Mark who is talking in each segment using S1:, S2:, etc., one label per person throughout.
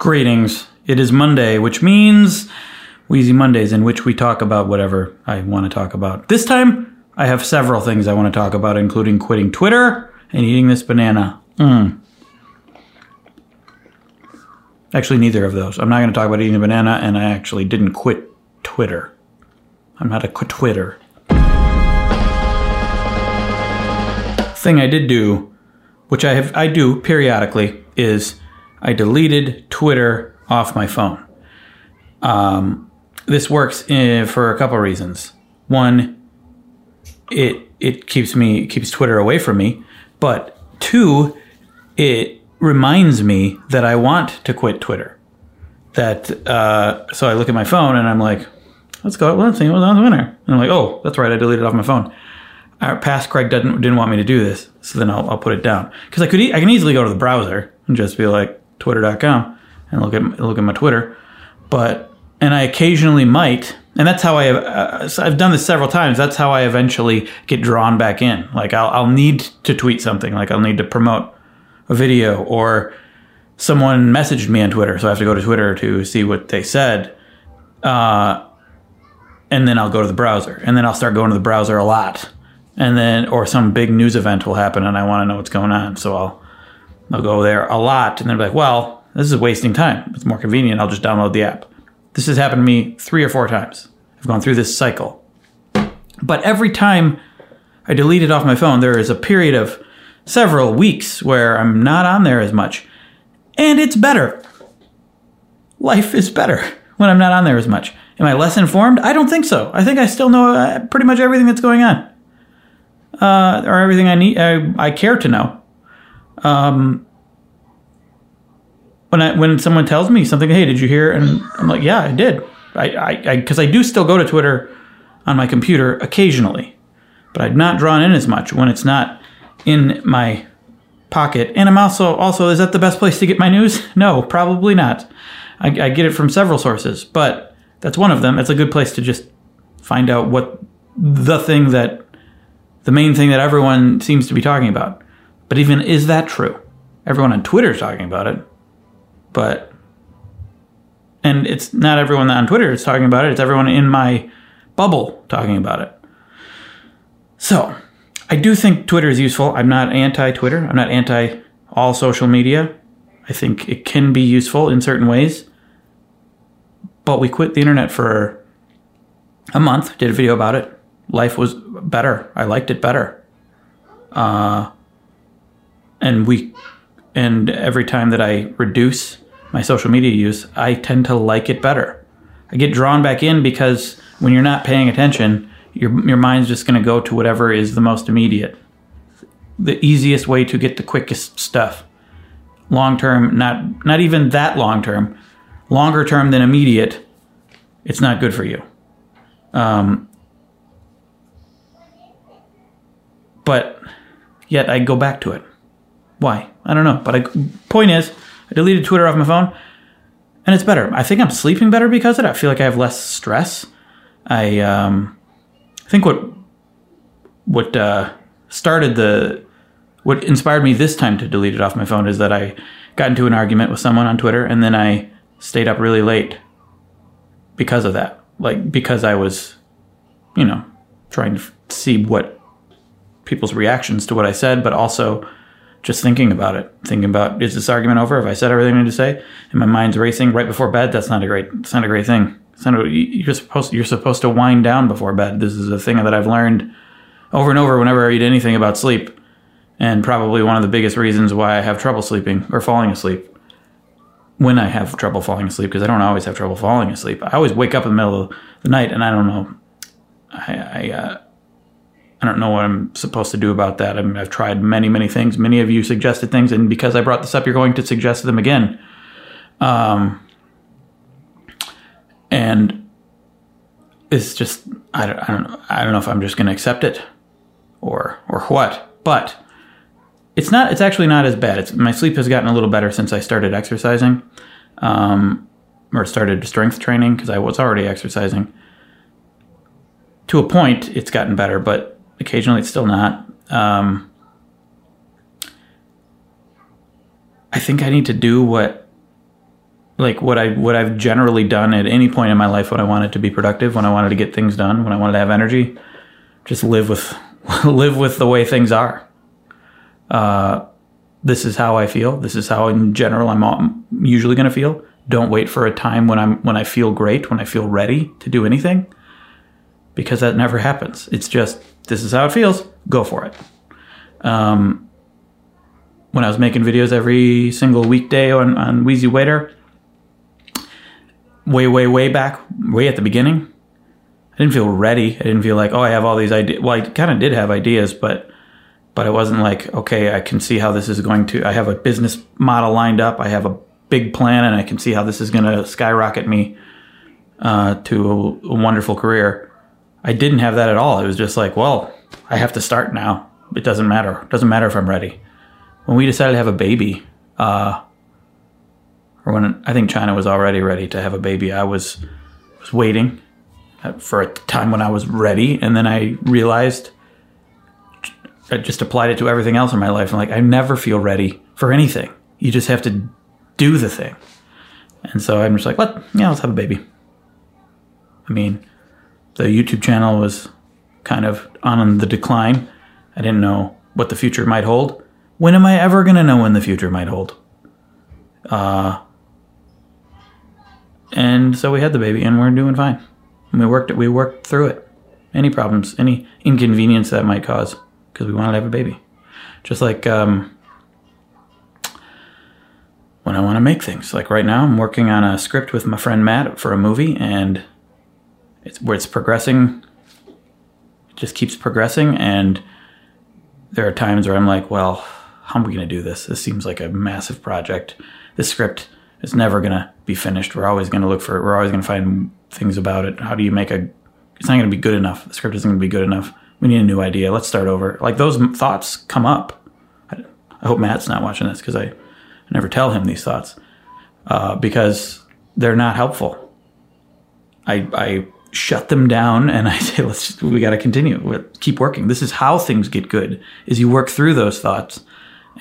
S1: Greetings. It is Monday, which means Wheezy Mondays, in which we talk about whatever I want to talk about. This time, I have several things I want to talk about, including quitting Twitter and eating this banana. Mm. Actually, neither of those. I'm not going to talk about eating a banana, and I actually didn't quit Twitter. I'm not a quit Twitter. Thing I did do, which I have I do periodically, is I deleted Twitter off my phone. Um, this works in, for a couple reasons. One, it it keeps me keeps Twitter away from me, but two, it reminds me that I want to quit Twitter. That uh, so I look at my phone and I'm like, let's go. Let's see what's on the winner. And I'm like, oh, that's right, I deleted it off my phone. Our past Craig didn't didn't want me to do this, so then I'll, I'll put it down because I could e- I can easily go to the browser and just be like twitter.com and look at look at my Twitter, but and I occasionally might, and that's how I have. Uh, I've done this several times. That's how I eventually get drawn back in. Like I'll I'll need to tweet something. Like I'll need to promote a video or someone messaged me on Twitter, so I have to go to Twitter to see what they said. Uh, and then I'll go to the browser, and then I'll start going to the browser a lot, and then or some big news event will happen, and I want to know what's going on, so I'll I'll go there a lot, and they're like, well, this is wasting time. It's more convenient. I'll just download the app. This has happened to me three or four times. I've gone through this cycle, but every time I delete it off my phone, there is a period of several weeks where I'm not on there as much, and it's better. Life is better when I'm not on there as much. Am I less informed? I don't think so. I think I still know uh, pretty much everything that's going on, uh, or everything I need. I, I care to know. Um, when I when someone tells me something, hey, did you hear? And I'm like, yeah, I did. I I because I, I do still go to Twitter on my computer occasionally, but I'm not drawn in as much when it's not in my pocket. And I'm also also is that the best place to get my news? No, probably not. I, I get it from several sources, but that's one of them. It's a good place to just find out what the thing that the main thing that everyone seems to be talking about. But even is that true? Everyone on Twitter is talking about it, but and it's not everyone on Twitter is talking about it. It's everyone in my bubble talking about it. So, I do think Twitter is useful. I'm not anti-Twitter. I'm not anti all social media. I think it can be useful in certain ways but we quit the internet for a month, did a video about it. Life was better. I liked it better. Uh, and we, and every time that I reduce my social media use, I tend to like it better. I get drawn back in because when you're not paying attention, your your mind's just going to go to whatever is the most immediate, the easiest way to get the quickest stuff. Long term, not not even that long term, longer term than immediate, it's not good for you. Um, but yet I go back to it. Why? I don't know. But I, point is, I deleted Twitter off my phone, and it's better. I think I'm sleeping better because of it. I feel like I have less stress. I um, think what what uh, started the what inspired me this time to delete it off my phone is that I got into an argument with someone on Twitter, and then I stayed up really late because of that. Like because I was, you know, trying to see what people's reactions to what I said, but also just thinking about it, thinking about is this argument over? Have I said everything I need to say? And my mind's racing right before bed. That's not a great. It's not a great thing. It's not a, you're supposed you're supposed to wind down before bed. This is a thing that I've learned over and over whenever I read anything about sleep, and probably one of the biggest reasons why I have trouble sleeping or falling asleep when I have trouble falling asleep because I don't always have trouble falling asleep. I always wake up in the middle of the night and I don't know. I I, uh, I don't know what I'm supposed to do about that. I mean, I've tried many many things. Many of you suggested things, and because I brought this up, you're going to suggest them again. Um, and it's just I don't I don't know I don't know if I'm just going to accept it or or what, but it's not. It's actually not as bad. It's my sleep has gotten a little better since I started exercising, um, or started strength training because I was already exercising. To a point, it's gotten better, but occasionally it's still not. Um, I think I need to do what like what I what I've generally done at any point in my life when I wanted to be productive, when I wanted to get things done, when I wanted to have energy, just live with live with the way things are. Uh, this is how I feel. This is how, in general, I'm usually going to feel. Don't wait for a time when I'm when I feel great, when I feel ready to do anything, because that never happens. It's just this is how it feels. Go for it. Um, when I was making videos every single weekday on on Wheezy Waiter, way way way back, way at the beginning, I didn't feel ready. I didn't feel like oh I have all these ideas. Well, I kind of did have ideas, but but it wasn't like okay I can see how this is going to. I have a business model lined up. I have a big plan, and I can see how this is going to skyrocket me uh, to a, a wonderful career. I didn't have that at all. It was just like, well, I have to start now. It doesn't matter. It doesn't matter if I'm ready. When we decided to have a baby, uh, or when I think China was already ready to have a baby, I was was waiting for a time when I was ready, and then I realized I just applied it to everything else in my life. I'm like, I never feel ready for anything. You just have to do the thing. And so I'm just like, what? yeah, let's have a baby. I mean, the YouTube channel was kind of on the decline. I didn't know what the future might hold. When am I ever going to know when the future might hold? Uh, and so we had the baby, and we're doing fine. And we worked it. We worked through it. Any problems, any inconvenience that might cause, because we wanted to have a baby. Just like um, when I want to make things. Like right now, I'm working on a script with my friend Matt for a movie, and it's where it's progressing. It just keeps progressing, and there are times where I'm like, well, how am we going to do this? This seems like a massive project. This script is never going to be finished. We're always going to look for. It we're always going to find things about it. How do you make a? It's not going to be good enough. The script isn't going to be good enough. We need a new idea. Let's start over. Like those thoughts come up. I, I hope Matt's not watching this because I I never tell him these thoughts uh, because they're not helpful. I, I shut them down and I say, let's, we got to continue. Keep working. This is how things get good is you work through those thoughts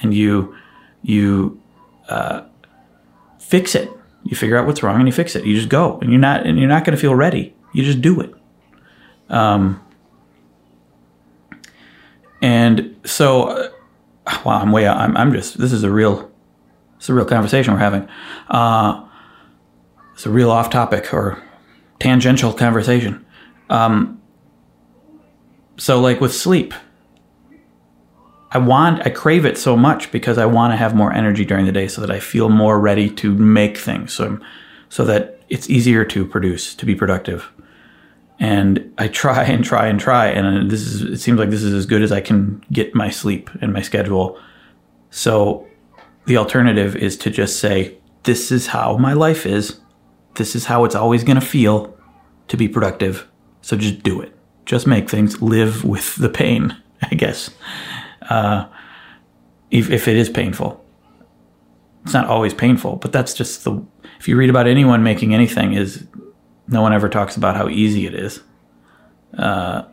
S1: and you, you, uh, fix it. You figure out what's wrong and you fix it. You just go and you're not, and you're not going to feel ready. You just do it. Um, and so, uh, wow, I'm way. I'm, I'm just, this is a real, it's a real conversation we're having. Uh, it's a real off topic or tangential conversation. Um, so, like with sleep, I want, I crave it so much because I want to have more energy during the day so that I feel more ready to make things. So, so that it's easier to produce, to be productive. And I try and try and try, and this is, it seems like this is as good as I can get my sleep and my schedule. So the alternative is to just say, this is how my life is. This is how it's always going to feel to be productive. So just do it. Just make things live with the pain, I guess. Uh, if, if it is painful, it's not always painful, but that's just the, if you read about anyone making anything is no one ever talks about how easy it is. Uh,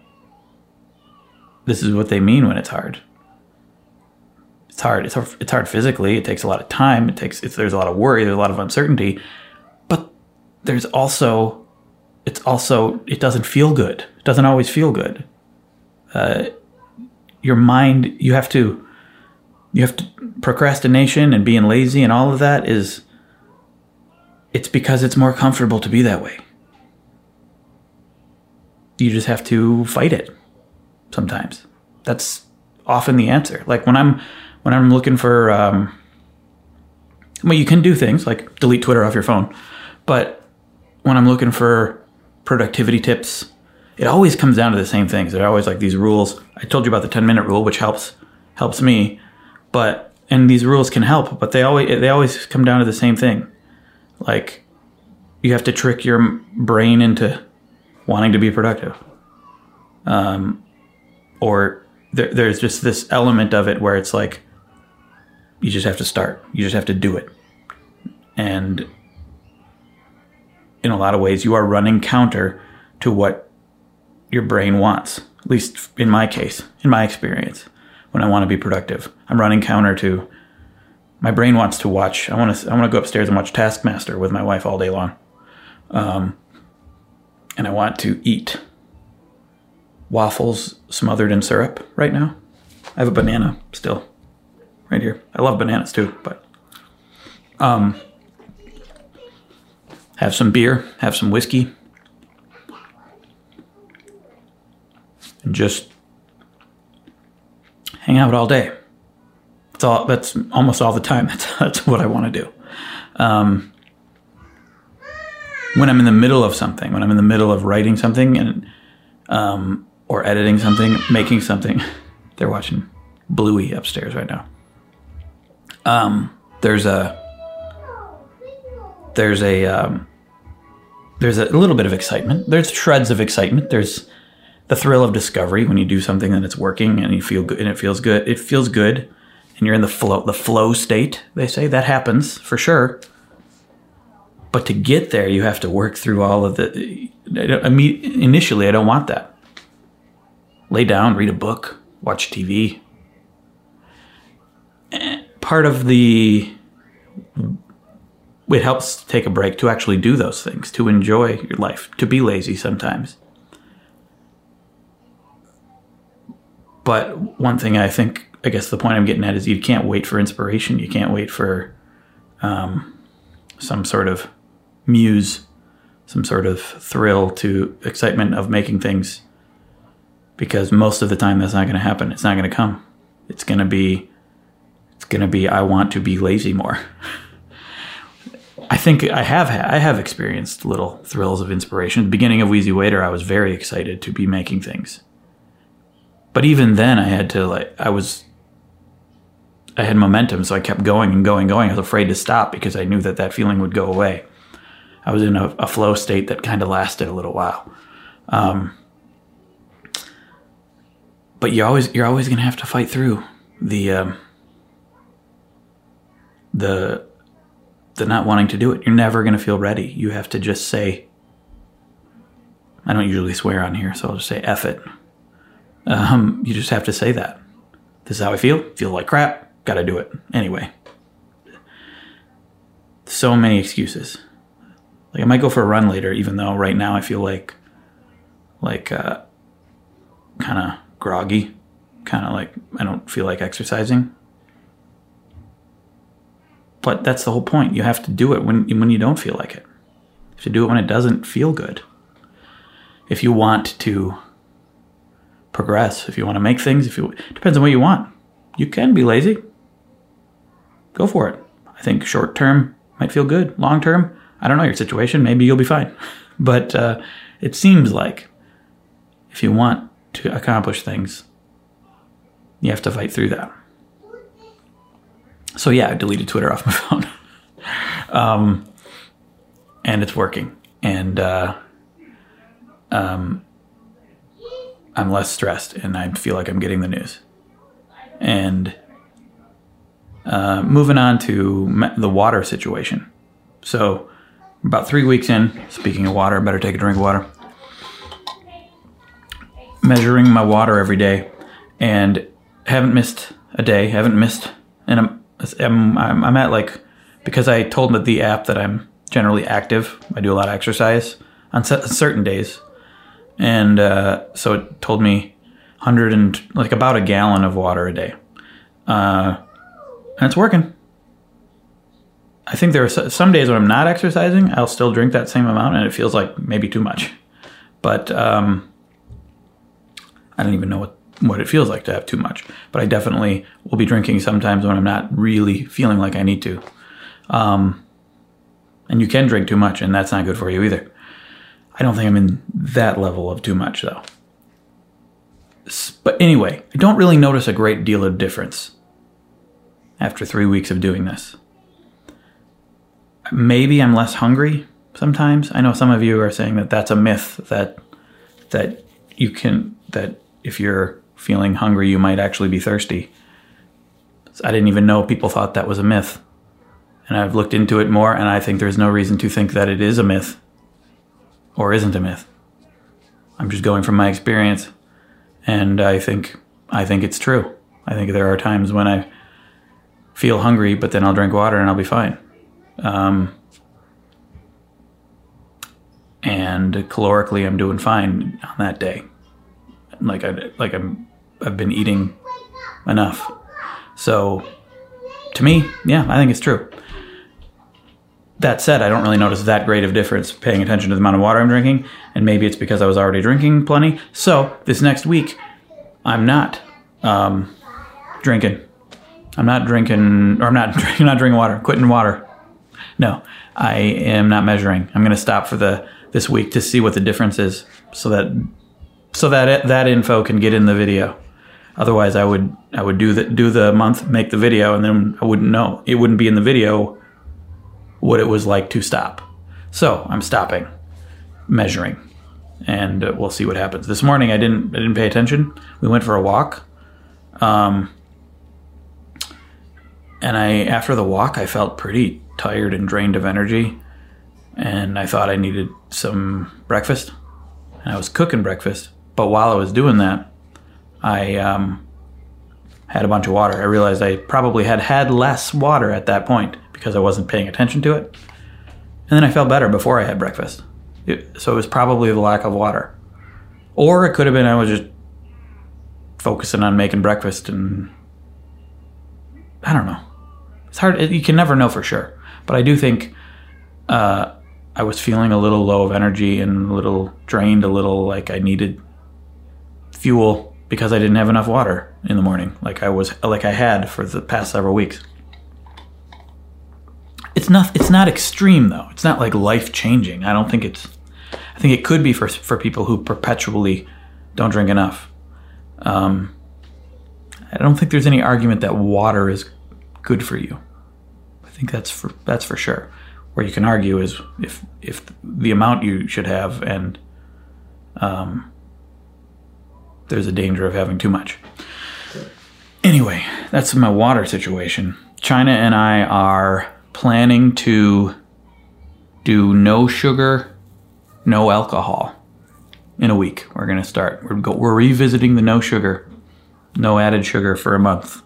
S1: this is what they mean when it's hard it's hard. It's it's hard physically. It takes a lot of time. It takes there's a lot of worry. There's a lot of uncertainty, there's also it's also it doesn't feel good. It doesn't always feel good. Uh, your mind you have to you have to procrastination and being lazy and all of that is it's because it's more comfortable to be that way. You just have to fight it sometimes. That's often the answer. Like when I'm when I'm looking for, um, well, you can do things like delete Twitter off your phone, but when I'm looking for productivity tips, it always comes down to the same things. They're always like these rules. I told you about the 10 minute rule, which helps helps me, but and these rules can help, but they always they always come down to the same thing. Like you have to trick your brain into wanting to be productive. Um, or there, there's just this element of it where it's like you just have to start. You just have to do it. And in a lot of ways, you are running counter to what your brain wants. At least in my case, in my experience, when I want to be productive, I'm running counter to my brain wants to watch. I want to. I want to go upstairs and watch Taskmaster with my wife all day long. Um, and I want to eat waffles smothered in syrup right now. I have a banana still, right here. I love bananas too, but um, have some beer, have some whiskey, and just hang out all day. That's all. That's almost all the time. That's that's what I want to do. Um, when I'm in the middle of something, when I'm in the middle of writing something and um, or editing something, making something, they're watching Bluey upstairs right now. Um, there's a there's a um, there's a little bit of excitement. There's shreds of excitement. There's the thrill of discovery when you do something and it's working and you feel good and it feels good. It feels good, and you're in the flow the flow state. They say that happens for sure. But to get there, you have to work through all of the. Initially, I don't want that. Lay down, read a book, watch TV. Eh, part of the. It helps to take a break to actually do those things, to enjoy your life, to be lazy sometimes. But one thing I think, I guess the point I'm getting at is you can't wait for inspiration. You can't wait for um, some sort of muse, some sort of thrill to excitement of making things. Because most of the time that's not going to happen. It's not going to come. It's going to be, it's going to be, I want to be lazy more. I think I have I have experienced little thrills of inspiration. At the beginning of Wheezy Waiter, I was very excited to be making things. But even then, I had to like I was I had momentum, so I kept going and going, going. I was afraid to stop because I knew that that feeling would go away. I was in a, a flow state that kind of lasted a little while. Um, but you always you're always to have to fight through the um, the the not wanting to do it. You're never going to feel ready. You have to just say. I don't usually swear on here, so I'll just say "eff it." Um, you just have to say that. This is how I feel. Feel like crap. Got to do it anyway. So many excuses. Like I might go for a run later, even though right now I feel like, like, uh, kind of groggy, kind of like I don't feel like exercising. But that's the whole point. You have to do it when when you don't feel like it. You have to do it when it doesn't feel good. If you want to progress, if you want to make things, if you depends on what you want. You can be lazy. Go for it. I think short term might feel good. Long term, I don't know your situation. Maybe you'll be fine. But uh, it seems like if you want to accomplish things, you have to fight through that. So yeah, I deleted Twitter off my phone, um, and it's working. And uh, um, I'm less stressed, and I feel like I'm getting the news. And uh, moving on to the water situation. So about three weeks in, speaking of water, better take a drink of water. Measuring my water every day, and haven't missed a day. Haven't missed, and I'm I'm I'm, at like because I told the app that I'm generally active. I do a lot of exercise on certain days, and uh, so it told me hundred and like about a gallon of water a day, uh, and it's working. I think there are some days when I'm not exercising, I'll still drink that same amount, and it feels like maybe too much. But um, I don't even know what what it feels like to have too much. But I definitely will be drinking sometimes when I'm not really feeling like I need to. Um, and you can drink too much, and that's not good for you either. I don't think I'm in that level of too much though. But anyway, I don't really notice a great deal of difference after three weeks of doing this maybe I'm less hungry sometimes. I know some of you are saying that that's a myth that that you can that if you're feeling hungry you might actually be thirsty. I didn't even know people thought that was a myth. And I've looked into it more and I think there's no reason to think that it is a myth or isn't a myth. I'm just going from my experience and I think I think it's true. I think there are times when I feel hungry, but then I'll drink water and I'll be fine. Um, and calorically, I'm doing fine on that day. Like I like I'm I've been eating enough. So to me, yeah, I think it's true. That said, I don't really notice that great of difference paying attention to the amount of water I'm drinking, and maybe it's because I was already drinking plenty. So this next week, I'm not um, drinking. I'm not drinking, or I'm not drinking, not drinking water. Quitting water. No, I am not measuring. I'm going to stop for the this week to see what the difference is, so that so that that info can get in the video. Otherwise, I would I would do the do the month, make the video, and then I wouldn't know. It wouldn't be in the video what it was like to stop. So I'm stopping, measuring, and uh, we'll see what happens. This morning I didn't I didn't pay attention. We went for a walk, um, and I after the walk I felt pretty tired and drained of energy, and I thought I needed some breakfast, and I was cooking breakfast. But while I was doing that, I um, had a bunch of water. I realized I probably had had less water at that point because I wasn't paying attention to it. And then I felt better before I had breakfast. It, so it was probably the lack of water. Or it could have been I was just focusing on making breakfast and I don't know. It's hard. It, you can never know for sure. But I do think uh, I was feeling a little low of energy and a little drained, a little like I needed fuel because I didn't have enough water in the morning, like I was like I had for the past several weeks. It's not it's not extreme though. It's not like life changing. I don't think it's. I think it could be for for people who perpetually don't drink enough. Um, I don't think there's any argument that water is good for you. I think that's for that's for sure. Where you can argue is if if the amount you should have and um, there's a danger of having too much. Anyway, that's my water situation. China and I are planning to do no sugar, no alcohol in a week. We're going to start. We're, go, we're revisiting the no sugar, no added sugar for a month.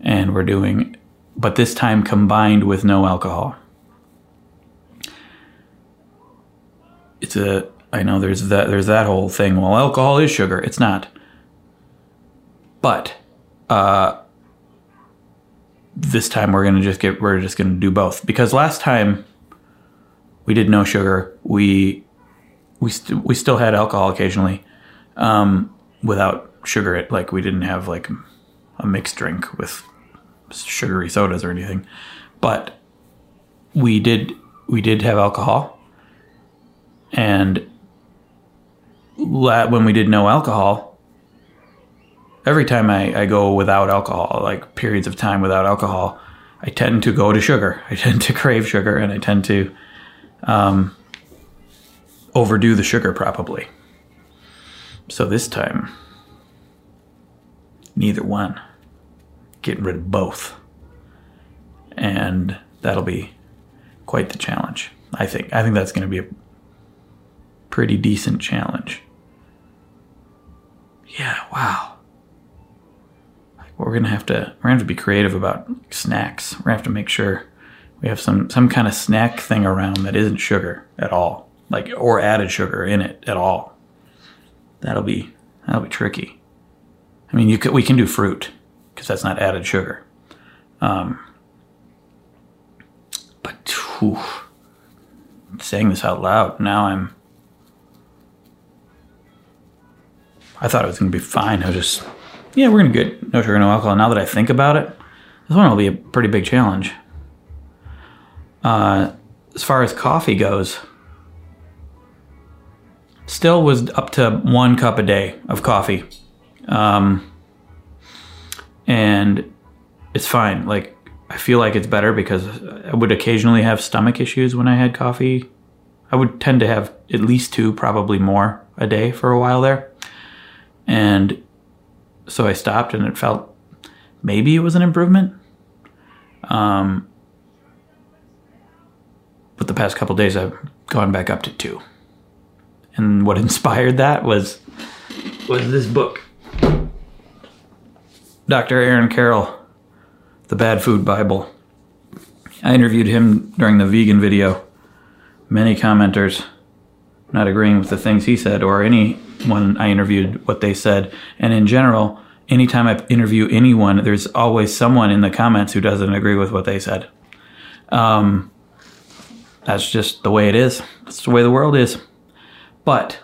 S1: And we're doing, but this time combined with no alcohol. It's a I know there's that there's that whole thing. Well, alcohol is sugar. It's not. But uh, this time we're gonna just get we're just gonna do both because last time we did no sugar. We we st- we still had alcohol occasionally um, without sugar. It like we didn't have like a mixed drink with sugary sodas or anything, but we did we did have alcohol and when we did no alcohol, every time I, I go without alcohol, like periods of time without alcohol, I tend to go to sugar. I tend to crave sugar and I tend to um, overdo the sugar probably. So this time, neither one. Getting rid of both. And that'll be quite the challenge. I think. I think that's going to be a pretty decent challenge yeah, wow. we're gonna have to we're gonna have to be creative about snacks. We're gonna have to make sure we have some some kind of snack thing around that isn't sugar at all, like or added sugar in it at all. That'll be that'll be tricky. I mean, you could we can do fruit because that's not added sugar. Um, but whew, saying this out loud now, I'm I thought it was going to be fine. I was just, yeah, we're going to get no sugar, no alcohol. Now that I think about it, this one will be a pretty big challenge. Uh, as far as coffee goes, still was up to one cup a day of coffee. Um, and it's fine. Like, I feel like it's better because I would occasionally have stomach issues when I had coffee. I would tend to have at least two, probably more a day for a while there. And so I stopped and it felt maybe it was an improvement. Um, but the past couple days I've gone back up to two. And what inspired that was was this book. Dr. Aaron Carroll, the Bad Food Bible. I interviewed him during the vegan video. Many commenters not agreeing with the things he said, or anyone I interviewed what they said. And in general, anytime I interview anyone, there's always someone in the comments who doesn't agree with what they said. Um, that's just the way it is. That's the way the world is. But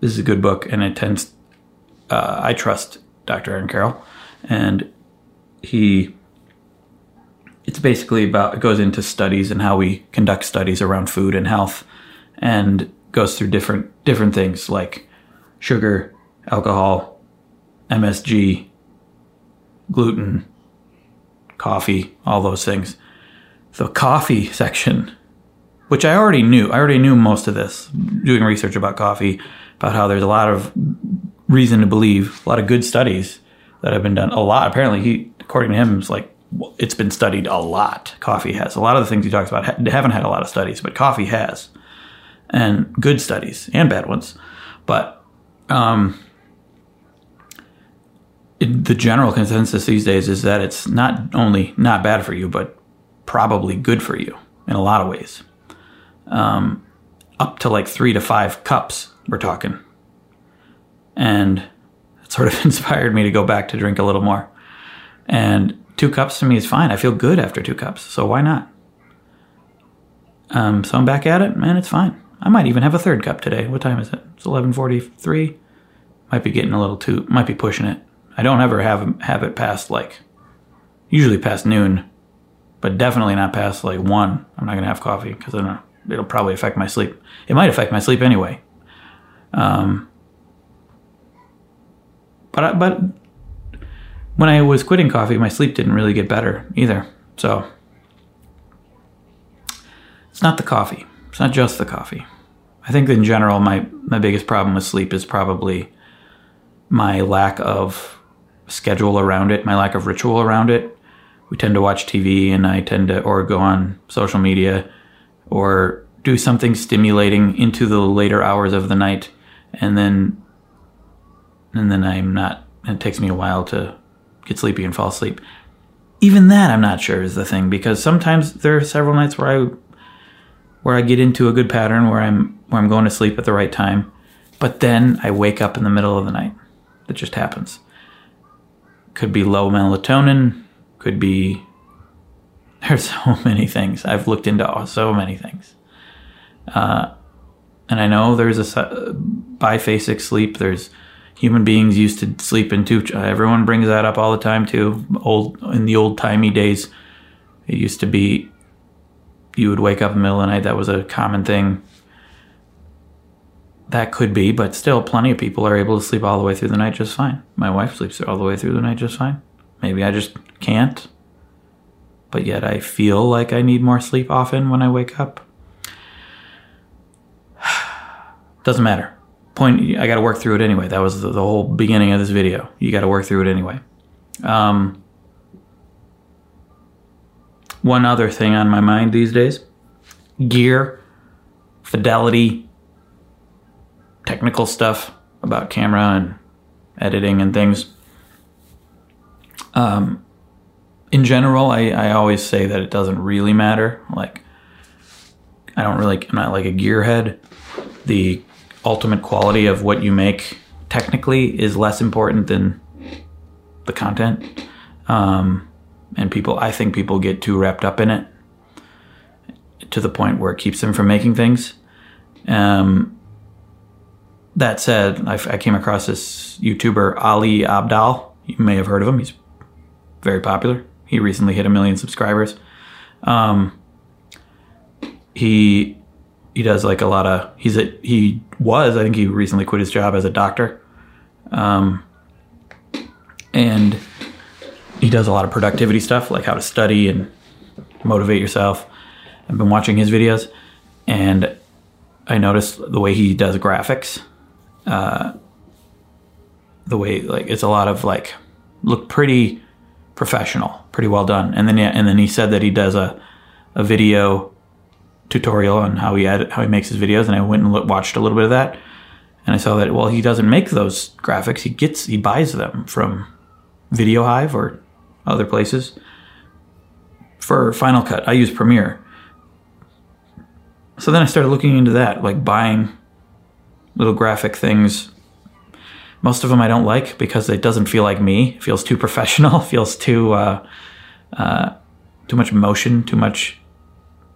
S1: this is a good book, and it tends. Uh, I trust Dr. Aaron Carroll, and he. It's basically about it goes into studies and how we conduct studies around food and health, and goes through different different things like sugar, alcohol, MSG, gluten, coffee, all those things. The coffee section, which I already knew, I already knew most of this doing research about coffee, about how there's a lot of reason to believe, a lot of good studies that have been done. A lot, apparently, he, according to him, it's like it's been studied a lot. Coffee has a lot of the things he talks about haven't had a lot of studies, but coffee has, and good studies and bad ones. But um, it, the general consensus these days is that it's not only not bad for you, but probably good for you in a lot of ways. Um, up to like three to five cups, we're talking. And it sort of inspired me to go back to drink a little more. And two cups to me is fine. I feel good after two cups, so why not? Um, so I'm back at it, man. It's fine. I might even have a third cup today. What time is it? It's 11:43. Might be getting a little too. Might be pushing it. I don't ever have have it past like usually past noon, but definitely not past like one. I'm not gonna have coffee because I don't. it'll probably affect my sleep. It might affect my sleep anyway. Um, but I, but when I was quitting coffee, my sleep didn't really get better either. So it's not the coffee. It's not just the coffee. I think in general, my my biggest problem with sleep is probably my lack of schedule around it, my lack of ritual around it. We tend to watch TV and I tend to, or go on social media or do something stimulating into the later hours of the night. And then, and then I'm not, it takes me a while to get sleepy and fall asleep. Even that I'm not sure is the thing because sometimes there are several nights where I, where I get into a good pattern where I'm, where I'm going to sleep at the right time. But then I wake up in the middle of the night. That just happens could be low melatonin, could be there's so many things. I've looked into so many things. Uh, and I know there's a biphasic sleep. There's human beings used to sleep in two. Everyone brings that up all the time too. Old in the old timey days, it used to be you would wake up in the middle of the night. That was a common thing. That could be, but still, plenty of people are able to sleep all the way through the night just fine. My wife sleeps all the way through the night just fine. Maybe I just can't. But yet I feel like I need more sleep often when I wake up. Doesn't matter. Point, I got to work through it anyway. That was the, the, whole beginning of this video. You got to work through it anyway. Um, one other thing on my mind these days gear, fidelity, technical stuff about camera and editing and things. Um, in general, I, I always say that it doesn't really matter. Like, I don't really, I'm not like a gearhead. The ultimate quality of what you make technically is less important than the content. Um, and people, I think people get too wrapped up in it to the point where it keeps them from making things. Um, that said, I, I came across this YouTuber Ali Abdaal. You may have heard of him. He's very popular. He recently hit a million subscribers. Um, he he does like a lot of he's a he was I think he recently quit his job as a doctor, um, and he does a lot of productivity stuff like how to study and motivate yourself. I've been watching his videos, and I noticed the way he does graphics uh, the way like it's a lot of like look pretty professional, pretty well done. And then and then he said that he does a a video tutorial on how he edit, how he makes his videos, and I went and watched a little bit of that, and I saw that well he doesn't make those graphics, he gets he buys them from Video Hive or other places. For Final Cut, I use Premiere. So then I started looking into that, like buying little graphic things. Most of them I don't like because it doesn't feel like me. It feels too professional. feels too uh, uh, too much motion, too much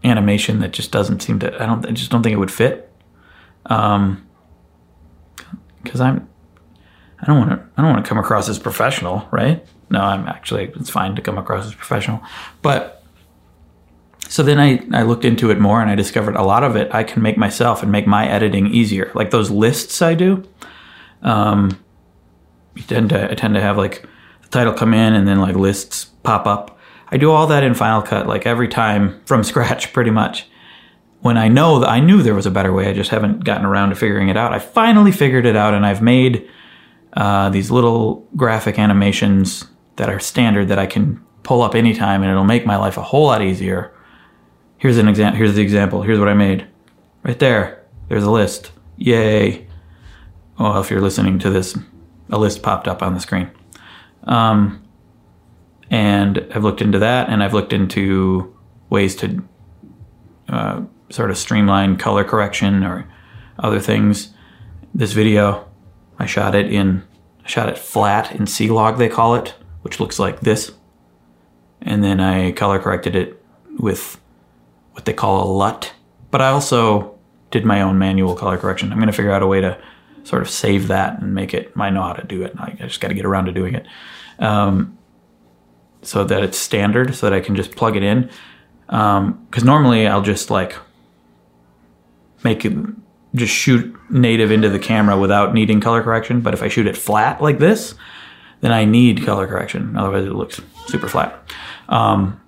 S1: animation that just doesn't seem to. I don't. I just don't think it would fit. Um, because I'm. I don't want to. I don't want to come across as professional, right? No, I'm actually. It's fine to come across as professional, but. So then I, I looked into it more and I discovered a lot of it I can make myself and make my editing easier. Like those lists I do, um, you tend to I tend to have like the title come in and then like lists pop up. I do all that in Final Cut like every time from scratch pretty much. When I know that I knew there was a better way, I just haven't gotten around to figuring it out. I finally figured it out and I've made uh, these little graphic animations that are standard that I can pull up anytime and it'll make my life a whole lot easier. Here's an example. Here's the example. Here's what I made. Right there. There's a list. Yay. Well, if you're listening to this, a list popped up on the screen. Um, and I've looked into that, and I've looked into ways to uh, sort of streamline color correction or other things. This video, I shot it in, I shot it flat in C-Log, they call it, which looks like this, and then I color corrected it with what they call a LUT. But I also did my own manual color correction. I'm going to figure out a way to sort of save that and make it. I know how to do it. I just got to get around to doing it. Um, so that it's standard, so that I can just plug it in. Because um, normally I'll just like make it, just shoot native into the camera without needing color correction. But if I shoot it flat like this, then I need color correction. Otherwise, it looks super flat. Um,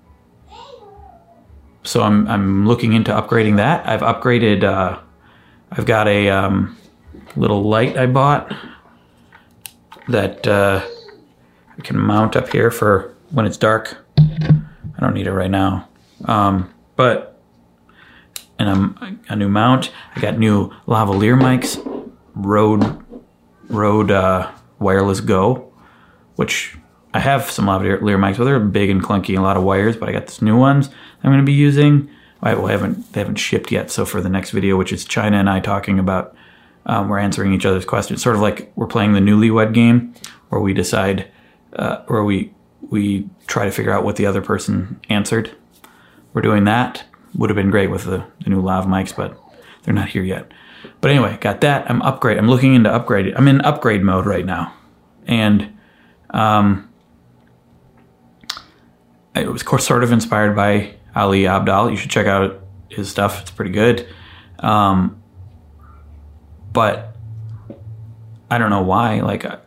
S1: so I'm I'm looking into upgrading that. I've upgraded. Uh, I've got a um, little light I bought that uh, I can mount up here for when it's dark. I don't need it right now, um, but and I'm a new mount. I got new lavalier mics, Rode Rode uh, Wireless Go, which I have some lavalier mics, but they're big and clunky and a lot of wires. But I got this new ones I'm going to be using. I, well, haven't they haven't shipped yet. So for the next video, which is China and I talking about, um, we're answering each other's questions, sort of like we're playing the newlywed game, where we decide, uh, where we we try to figure out what the other person answered. We're doing that. Would have been great with the, the new lav mics, but they're not here yet. But anyway, got that. I'm upgrade. I'm looking into upgrade. I'm in upgrade mode right now, and um, it was sort of inspired by Ali Abdaal. You should check out his stuff; it's pretty good. Um, but I don't know why. Like uh,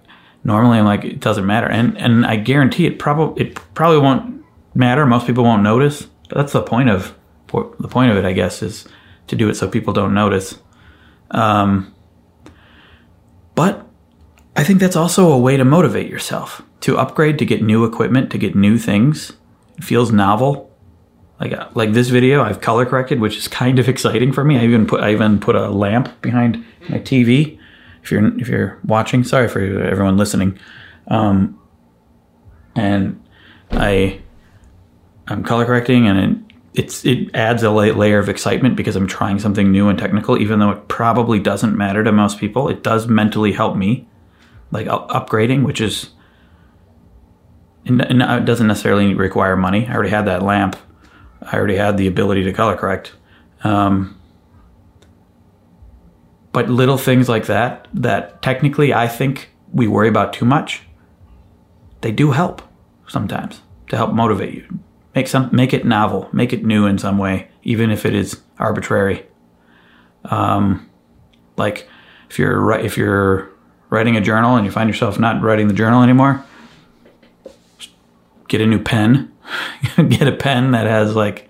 S1: normally, I'm like it doesn't matter, and and I guarantee it probably it probably won't matter. Most people won't notice. That's the point of the point of it, I guess, is to do it so people don't notice. Um, but I think that's also a way to motivate yourself to upgrade, to get new equipment, to get new things. It feels novel like uh, like this video I've color corrected, which is kind of exciting for me. I even put I even put a lamp behind my TV. If you're if you're watching, sorry for everyone listening, um, and I I'm color correcting, and it, it's it adds a layer of excitement because I'm trying something new and technical, even though it probably doesn't matter to most people. It does mentally help me, like upgrading, which is. And it doesn't necessarily require money. I already had that lamp I already had the ability to color correct. Um, but little things like that, that technically I think we worry about too much, they do help sometimes to help motivate you. Make some, make it novel, make it new in some way, even if it is arbitrary. Um, like if you're if you're writing a journal and you find yourself not writing the journal anymore, get a new pen get a pen that has like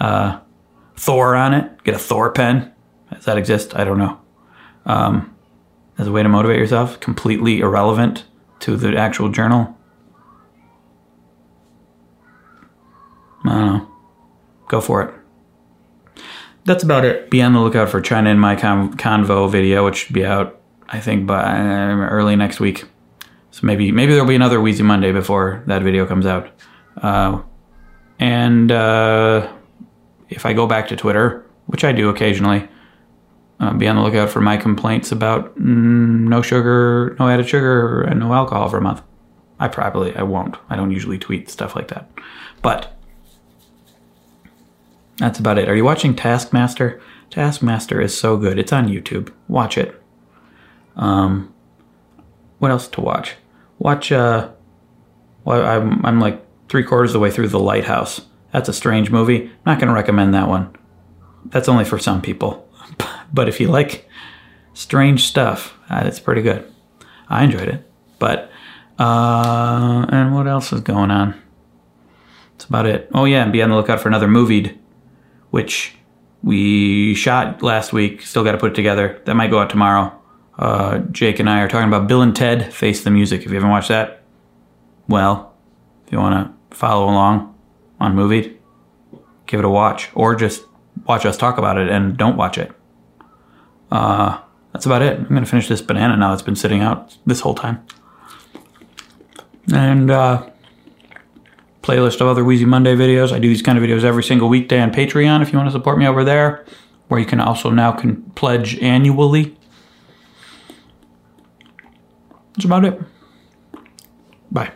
S1: uh, Thor on it. Get a Thor pen. Does that exist? I don't know. Um, as a way to motivate yourself, completely irrelevant to the actual journal. I don't know. Go for it. That's about it. Be on the lookout for China in my convo video, which should be out, I think, by early next week. So maybe maybe there'll be another Wheezy Monday before that video comes out. Uh, and uh, if I go back to Twitter, which I do occasionally, uh, be on the lookout for my complaints about mm, no sugar, no added sugar, and no alcohol for a month. I probably I won't. I don't usually tweet stuff like that, but that's about it. Are you watching Taskmaster? Taskmaster is so good. It's on YouTube. Watch it. Um, what else to watch? Watch. Uh, well, I'm I'm like three quarters of the way through The Lighthouse. That's a strange movie. I'm Not going to recommend that one. That's only for some people. but if you like strange stuff, uh, it's pretty good. I enjoyed it. But uh, and what else is going on? That's about it. Oh yeah, and be on the lookout for another movie, which we shot last week. Still got to put it together. That might go out tomorrow. Uh, Jake and I are talking about Bill and Ted Face the Music. If you haven't watched that, well, if you want to follow along on movie, give it a watch, or just watch us talk about it and don't watch it. Uh, that's about it. I'm gonna finish this banana now. It's been sitting out this whole time. And uh, playlist of other Wheezy Monday videos. I do these kind of videos every single weekday on Patreon. If you want to support me over there, where you can also now can pledge annually. That's about it. Bye.